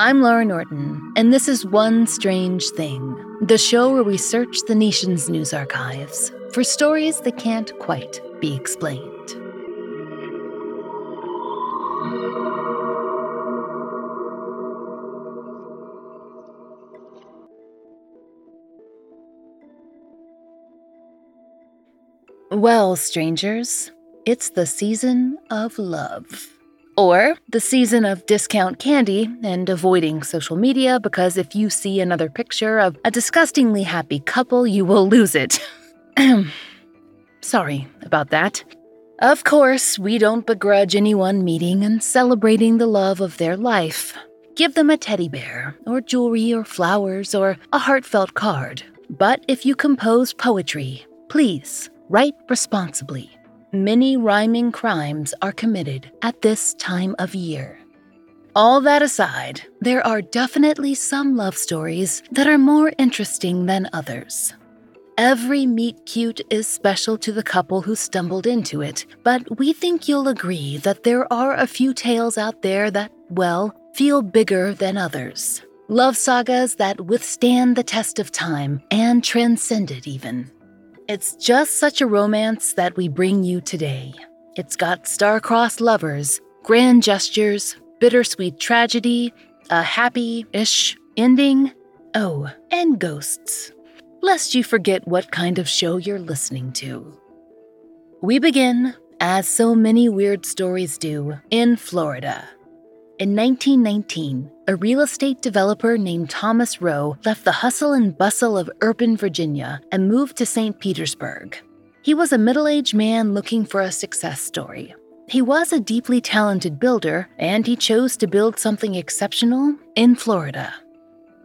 I'm Laurah Norton, and this is One Strange Thing, the show where we search the nation's news archives for stories that can't quite be explained. Well, strangers, it's the season of love. Or the season of discount candy and avoiding social media because if you see another picture of a disgustingly happy couple, you will lose it. Sorry about that. Of course, we don't begrudge anyone meeting and celebrating the love of their life. Give them a teddy bear, or jewelry, or flowers, or a heartfelt card. But if you compose poetry, please write responsibly. Many rhyming crimes are committed at this time of year. All that aside, there are definitely some love stories that are more interesting than others. Every meet cute is special to the couple who stumbled into it, but we think you'll agree that there are a few tales out there that, well, feel bigger than others. Love sagas that withstand the test of time and transcend it, even. It's just such a romance that we bring you today. It's got star-crossed lovers, grand gestures, bittersweet tragedy, a happy ish ending, oh, and ghosts lest you forget what kind of show you're listening to. We begin, as so many weird stories do, in Florida. In 1919, a real estate developer named Thomas Rowe left the hustle and bustle of urban Virginia and moved to St. Petersburg. He was a middle aged man looking for a success story. He was a deeply talented builder, and he chose to build something exceptional in Florida.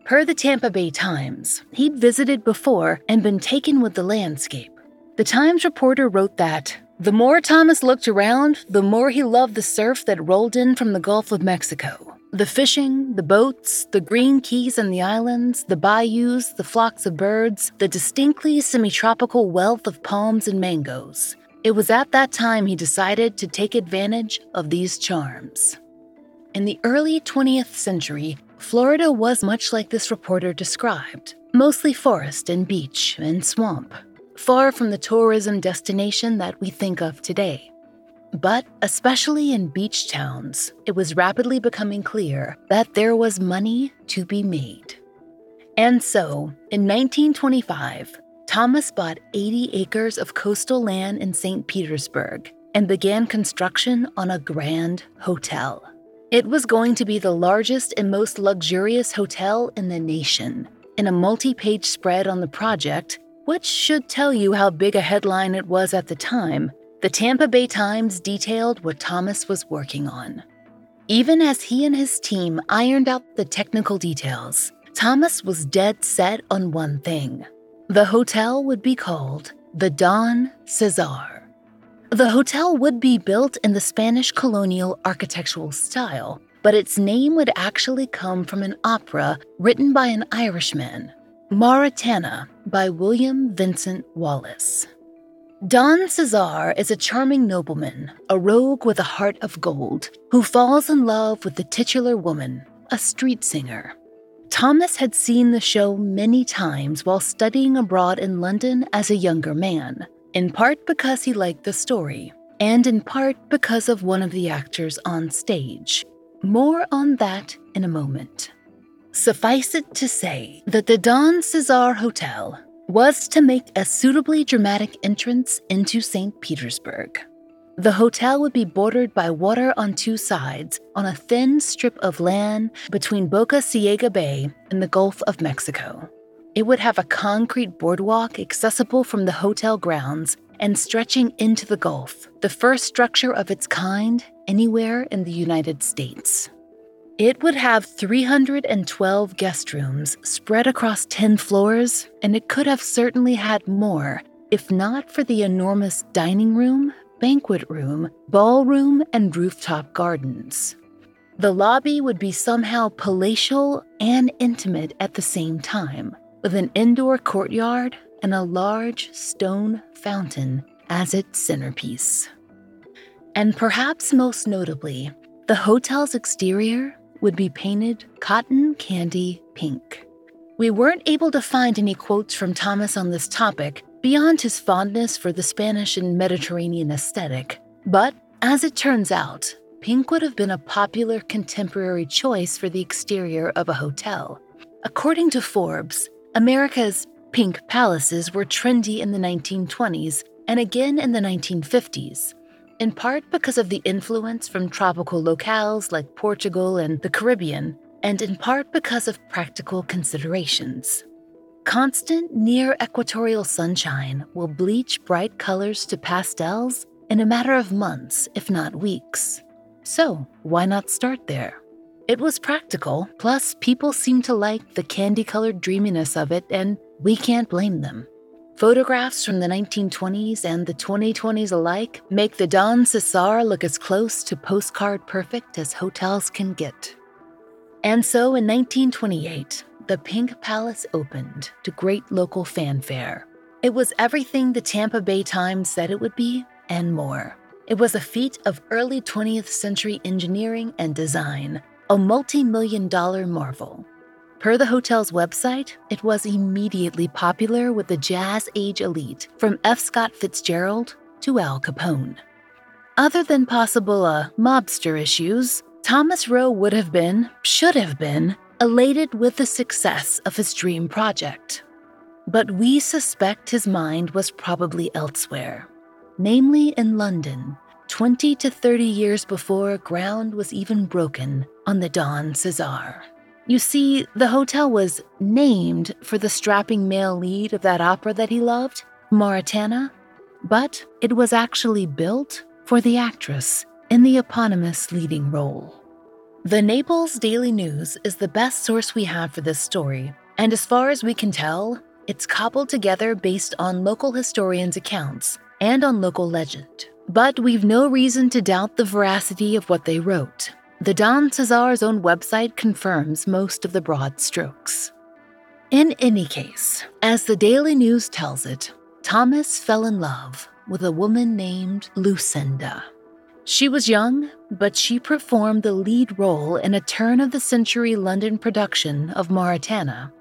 Per the Tampa Bay Times, he'd visited before and been taken with the landscape. The Times reporter wrote that the more Thomas looked around, the more he loved the surf that rolled in from the Gulf of Mexico. The fishing, the boats, the green keys and the islands, the bayous, the flocks of birds, the distinctly semi tropical wealth of palms and mangoes. It was at that time he decided to take advantage of these charms. In the early 20th century, Florida was much like this reporter described mostly forest and beach and swamp, far from the tourism destination that we think of today. But especially in beach towns, it was rapidly becoming clear that there was money to be made. And so, in 1925, Thomas bought 80 acres of coastal land in St. Petersburg and began construction on a grand hotel. It was going to be the largest and most luxurious hotel in the nation. In a multi page spread on the project, which should tell you how big a headline it was at the time, the Tampa Bay Times detailed what Thomas was working on. Even as he and his team ironed out the technical details, Thomas was dead set on one thing. The hotel would be called the Don Cesar. The hotel would be built in the Spanish colonial architectural style, but its name would actually come from an opera written by an Irishman, Maritana by William Vincent Wallace. Don Cesar is a charming nobleman, a rogue with a heart of gold, who falls in love with the titular woman, a street singer. Thomas had seen the show many times while studying abroad in London as a younger man, in part because he liked the story, and in part because of one of the actors on stage. More on that in a moment. Suffice it to say that the Don Cesar Hotel was to make a suitably dramatic entrance into St. Petersburg. The hotel would be bordered by water on two sides on a thin strip of land between Boca Ciega Bay and the Gulf of Mexico. It would have a concrete boardwalk accessible from the hotel grounds and stretching into the Gulf, the first structure of its kind anywhere in the United States. It would have 312 guest rooms spread across 10 floors, and it could have certainly had more if not for the enormous dining room, banquet room, ballroom, and rooftop gardens. The lobby would be somehow palatial and intimate at the same time, with an indoor courtyard and a large stone fountain as its centerpiece. And perhaps most notably, the hotel's exterior would be painted cotton candy pink. We weren't able to find any quotes from Thomas on this topic beyond his fondness for the Spanish and Mediterranean aesthetic, but as it turns out, pink would have been a popular contemporary choice for the exterior of a hotel. According to Forbes, America's pink palaces were trendy in the 1920s and again in the 1950s in part because of the influence from tropical locales like Portugal and the Caribbean, and in part because of practical considerations. Constant near equatorial sunshine will bleach bright colors to pastels in a matter of months, if not weeks. So, why not start there? It was practical, plus, people seem to like the candy colored dreaminess of it, and we can't blame them. Photographs from the 1920s and the 2020s alike make the Don Cesar look as close to postcard perfect as hotels can get. And so in 1928, the Pink Palace opened to great local fanfare. It was everything the Tampa Bay Times said it would be and more. It was a feat of early 20th century engineering and design, a multi million dollar marvel. Per the hotel's website, it was immediately popular with the jazz age elite, from F. Scott Fitzgerald to Al Capone. Other than possible uh, mobster issues, Thomas Rowe would have been, should have been, elated with the success of his dream project. But we suspect his mind was probably elsewhere, namely in London, 20 to 30 years before ground was even broken on the Don Cesar. You see, the hotel was named for the strapping male lead of that opera that he loved, Maritana, but it was actually built for the actress in the eponymous leading role. The Naples Daily News is the best source we have for this story, and as far as we can tell, it's cobbled together based on local historians' accounts and on local legend. But we've no reason to doubt the veracity of what they wrote. The Don Cesar's own website confirms most of the broad strokes. In any case, as the Daily News tells it, Thomas fell in love with a woman named Lucinda. She was young, but she performed the lead role in a turn of the century London production of Maritana.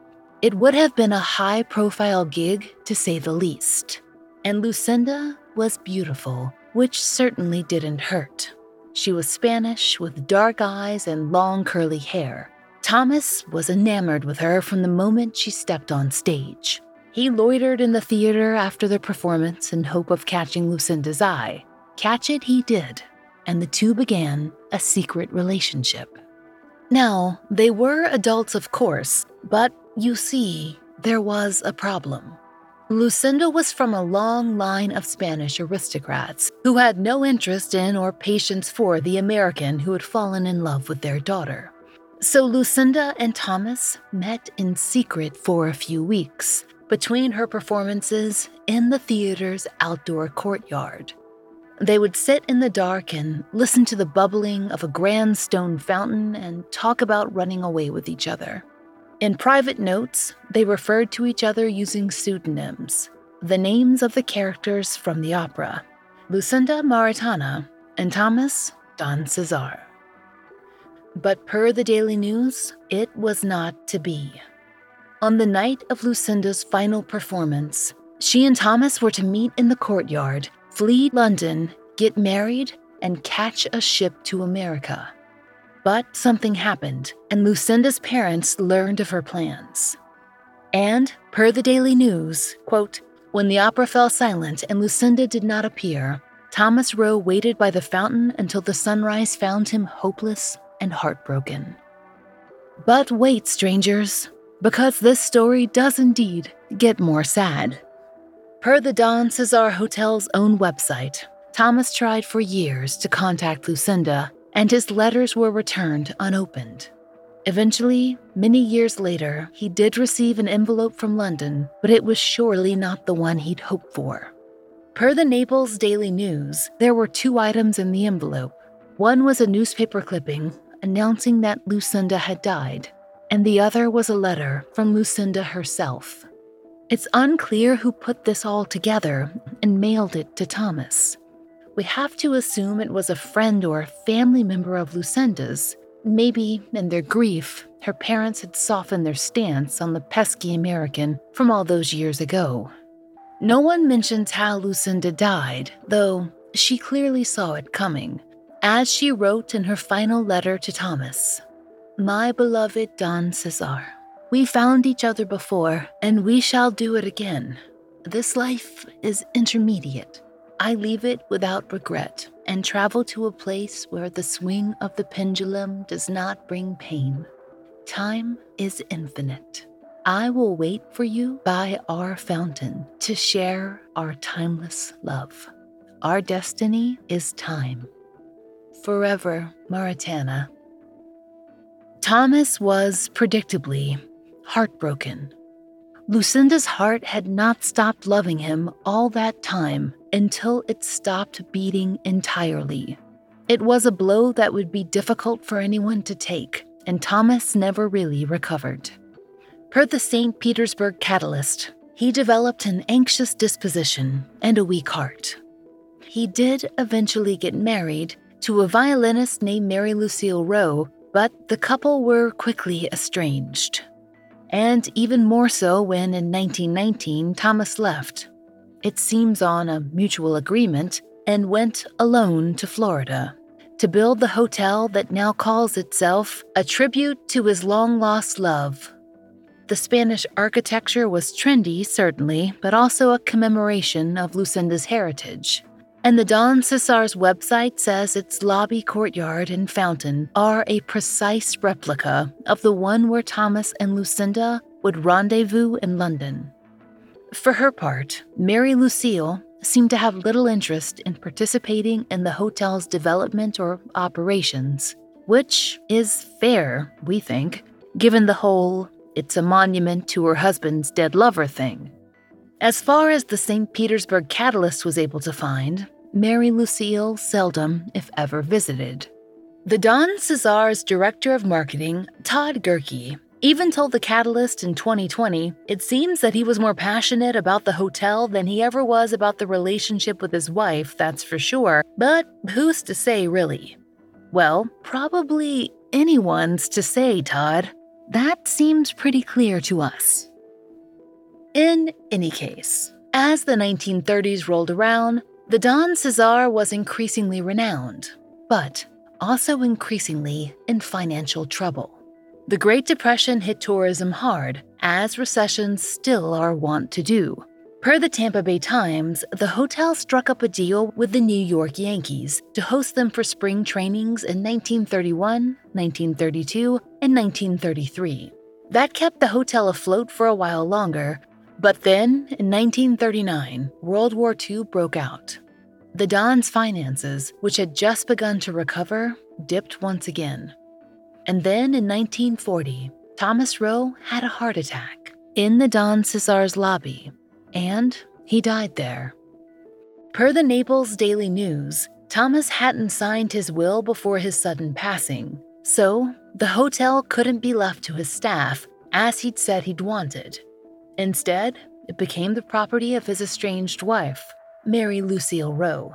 It would have been a high profile gig, to say the least. And Lucinda was beautiful, which certainly didn't hurt. She was Spanish with dark eyes and long curly hair. Thomas was enamored with her from the moment she stepped on stage. He loitered in the theater after the performance in hope of catching Lucinda's eye. Catch it he did, and the two began a secret relationship. Now, they were adults, of course, but you see, there was a problem. Lucinda was from a long line of Spanish aristocrats who had no interest in or patience for the American who had fallen in love with their daughter. So Lucinda and Thomas met in secret for a few weeks between her performances in the theater's outdoor courtyard. They would sit in the dark and listen to the bubbling of a grand stone fountain and talk about running away with each other. In private notes, they referred to each other using pseudonyms. the names of the characters from the opera Lucinda Maritana and Thomas Don Cesar. But per the Daily News, it was not to be. On the night of Lucinda's final performance, she and Thomas were to meet in the courtyard, flee London, get married, and catch a ship to America. But something happened, and Lucinda's parents learned of her plans. And, per the Daily News, quote, when the opera fell silent and Lucinda did not appear, Thomas Rowe waited by the fountain until the sunrise found him hopeless and heartbroken. But wait, strangers, because this story does indeed get more sad. Per the Don Cesar Hotel's own website, Thomas tried for years to contact Lucinda, and his letters were returned unopened. Eventually, many years later, he did receive an envelope from London, but it was surely not the one he'd hoped for. Per the Naples Daily News, there were two items in the envelope. One was a newspaper clipping announcing that Lucinda had died, and the other was a letter from Lucinda herself. It's unclear who put this all together and mailed it to Thomas. We have to assume it was a friend or a family member of Lucinda's. Maybe, in their grief, her parents had softened their stance on the pesky American from all those years ago. No one mentions how Lucinda died, though she clearly saw it coming, as she wrote in her final letter to Thomas My beloved Don Cesar, we found each other before, and we shall do it again. This life is intermediate. I leave it without regret and travel to a place where the swing of the pendulum does not bring pain. Time is infinite. I will wait for you by our fountain to share our timeless love. Our destiny is time. Forever, Maritana. Thomas was, predictably, heartbroken. Lucinda's heart had not stopped loving him all that time until it stopped beating entirely. It was a blow that would be difficult for anyone to take, and Thomas never really recovered. Per the St. Petersburg Catalyst, he developed an anxious disposition and a weak heart. He did eventually get married to a violinist named Mary Lucille Rowe, but the couple were quickly estranged. And even more so when in 1919 Thomas left. It seems on a mutual agreement and went alone to Florida to build the hotel that now calls itself a tribute to his long lost love, the Spanish architecture was trendy, certainly, but also a commemoration of Lucinda's heritage. And the Don Cesar's website says its lobby courtyard and fountain are a precise replica of the one where Thomas and Lucinda would rendezvous in London. For her part, Mary Lucille seemed to have little interest in participating in the hotel's development or operations, which is fair, we think, given the whole it's a monument to her husband's dead lover thing. As far as the St. Petersburg Catalyst was able to find, Mary Lucille seldom, if ever, visited. The Don Cesar's director of marketing, Todd Gehrke, even told the Catalyst in 2020 it seems that he was more passionate about the hotel than he ever was about the relationship with his wife, that's for sure, but who's to say, really? Well, probably anyone's to say, Todd. That seems pretty clear to us. In any case, as the 1930s rolled around, the Don Cesar was increasingly renowned, but also increasingly in financial trouble. The Great Depression hit tourism hard, as recessions still are wont to do. Per the Tampa Bay Times, the hotel struck up a deal with the New York Yankees to host them for spring trainings in 1931, 1932, and 1933. That kept the hotel afloat for a while longer, but then, in 1939, World War II broke out. The Don's finances, which had just begun to recover, dipped once again. And then in 1940, Thomas Rowe had a heart attack in the Don Cesar's lobby and he died there. Per the Naples Daily News, Thomas hadn't signed his will before his sudden passing, so the hotel couldn't be left to his staff as he'd said he'd wanted. Instead, it became the property of his estranged wife, Mary Lucille Rowe.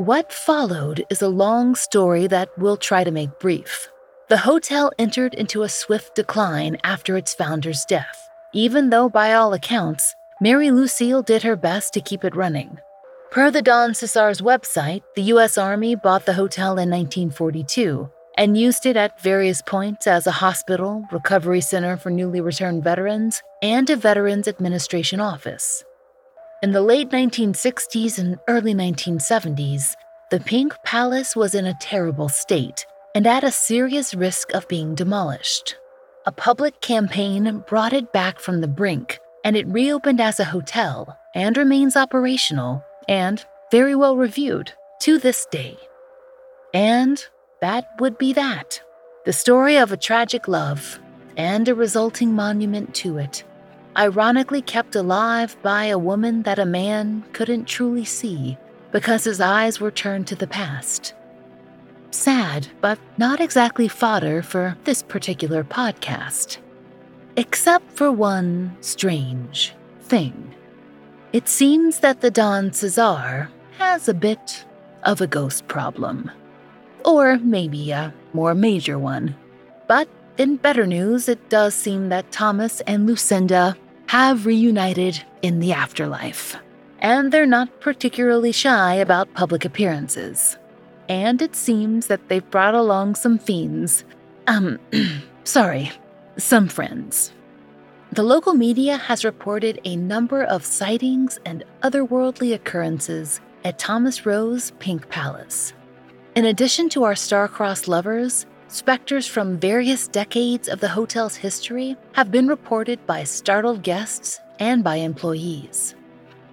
What followed is a long story that we'll try to make brief. The hotel entered into a swift decline after its founder's death, even though, by all accounts, Mary Lucille did her best to keep it running. Per the Don Cesar's website, the U.S. Army bought the hotel in 1942 and used it at various points as a hospital, recovery center for newly returned veterans, and a Veterans Administration office. In the late 1960s and early 1970s, the Pink Palace was in a terrible state and at a serious risk of being demolished. A public campaign brought it back from the brink, and it reopened as a hotel and remains operational and very well reviewed to this day. And that would be that the story of a tragic love and a resulting monument to it ironically kept alive by a woman that a man couldn't truly see because his eyes were turned to the past. Sad, but not exactly fodder for this particular podcast. Except for one strange thing. It seems that the Don Cesar has a bit of a ghost problem. Or maybe a more major one. But in better news, it does seem that Thomas and Lucinda have reunited in the afterlife. And they're not particularly shy about public appearances. And it seems that they've brought along some fiends. Um, sorry, some friends. The local media has reported a number of sightings and otherworldly occurrences at Thomas Rowe's Pink Palace. In addition to our star-crossed lovers, specters from various decades of the hotel's history have been reported by startled guests and by employees.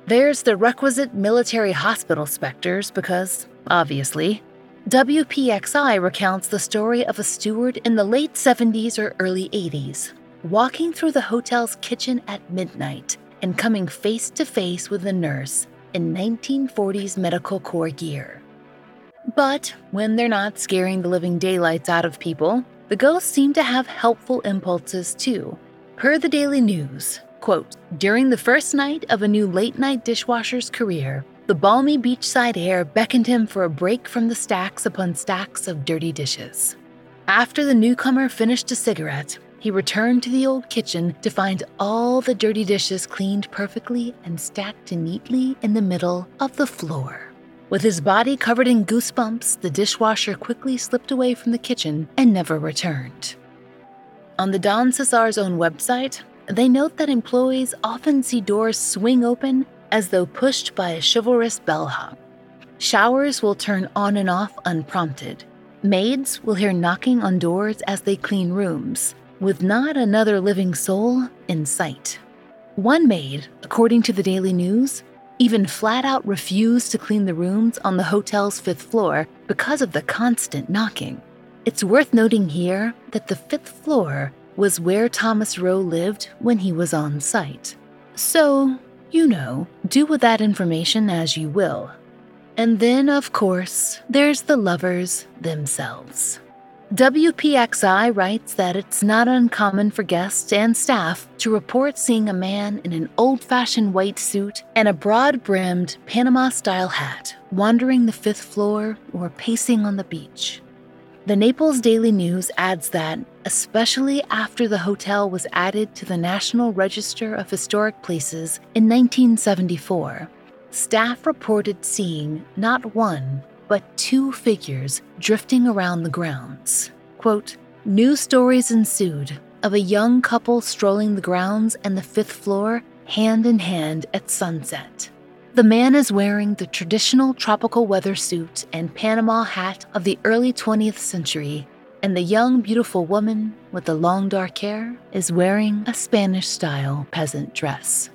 There's the requisite military hospital specters because, obviously, WPXI recounts the story of a steward in the late 70s or early 80s, walking through the hotel's kitchen at midnight and coming face to face with a nurse in 1940s medical corps gear. But when they're not scaring the living daylights out of people, the ghosts seem to have helpful impulses too. Per the Daily News, quote, during the first night of a new late night dishwasher's career, the balmy beachside air beckoned him for a break from the stacks upon stacks of dirty dishes. After the newcomer finished a cigarette, he returned to the old kitchen to find all the dirty dishes cleaned perfectly and stacked neatly in the middle of the floor. With his body covered in goosebumps, the dishwasher quickly slipped away from the kitchen and never returned. On the Don Cesar's own website, they note that employees often see doors swing open as though pushed by a chivalrous bellhop. Showers will turn on and off unprompted. Maids will hear knocking on doors as they clean rooms, with not another living soul in sight. One maid, according to the Daily News, even flat out refused to clean the rooms on the hotel's fifth floor because of the constant knocking. It's worth noting here that the fifth floor was where Thomas Rowe lived when he was on site. So, you know, do with that information as you will. And then, of course, there's the lovers themselves. WPXI writes that it's not uncommon for guests and staff to report seeing a man in an old fashioned white suit and a broad brimmed Panama style hat wandering the fifth floor or pacing on the beach. The Naples Daily News adds that, especially after the hotel was added to the National Register of Historic Places in 1974, staff reported seeing not one, but two figures drifting around the grounds. Quote, News stories ensued of a young couple strolling the grounds and the fifth floor hand in hand at sunset. The man is wearing the traditional tropical weather suit and Panama hat of the early 20th century, and the young, beautiful woman with the long dark hair is wearing a Spanish style peasant dress.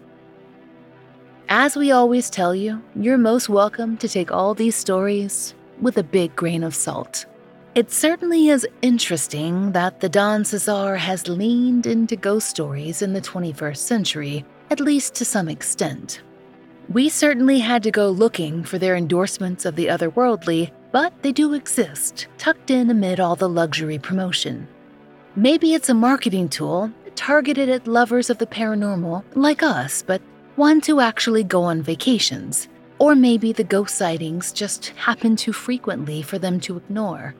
As we always tell you, you're most welcome to take all these stories with a big grain of salt. It certainly is interesting that the Don Cesar has leaned into ghost stories in the 21st century, at least to some extent. We certainly had to go looking for their endorsements of the otherworldly, but they do exist, tucked in amid all the luxury promotion. Maybe it's a marketing tool targeted at lovers of the paranormal like us, but want to actually go on vacations. Or maybe the ghost sightings just happen too frequently for them to ignore.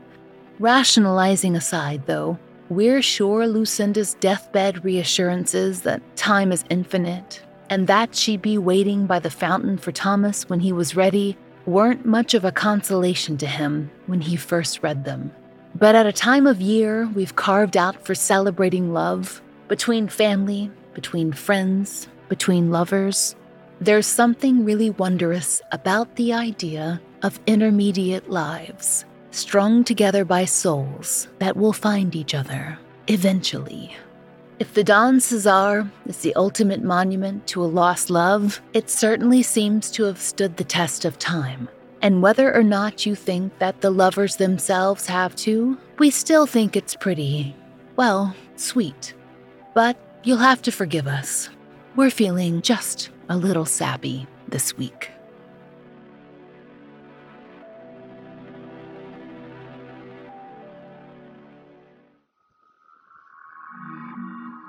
Rationalizing aside, though, we're sure Lucinda's deathbed reassurances that time is infinite and that she'd be waiting by the fountain for Thomas when he was ready weren't much of a consolation to him when he first read them. But at a time of year we've carved out for celebrating love, between family, between friends, between lovers, there's something really wondrous about the idea of intermediate lives, strung together by souls that will find each other eventually. If the Don Cesar is the ultimate monument to a lost love, it certainly seems to have stood the test of time. And whether or not you think that the lovers themselves have too, we still think it's pretty, well, sweet. But you'll have to forgive us. We're feeling just a little sappy this week.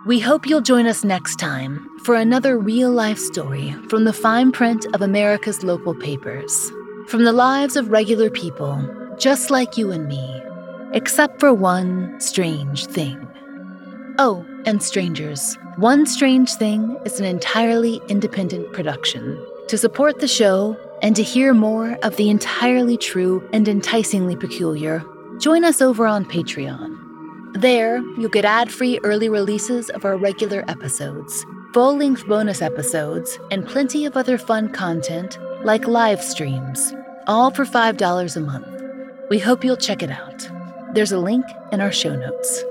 We hope you'll join us next time for another real life story from the fine print of America's local papers. From the lives of regular people, just like you and me, except for one strange thing. Oh, and strangers, One Strange Thing is an entirely independent production. To support the show and to hear more of the entirely true and enticingly peculiar, join us over on Patreon. There, you'll get ad free early releases of our regular episodes, full length bonus episodes, and plenty of other fun content like live streams, all for $5 a month. We hope you'll check it out. There's a link in our show notes.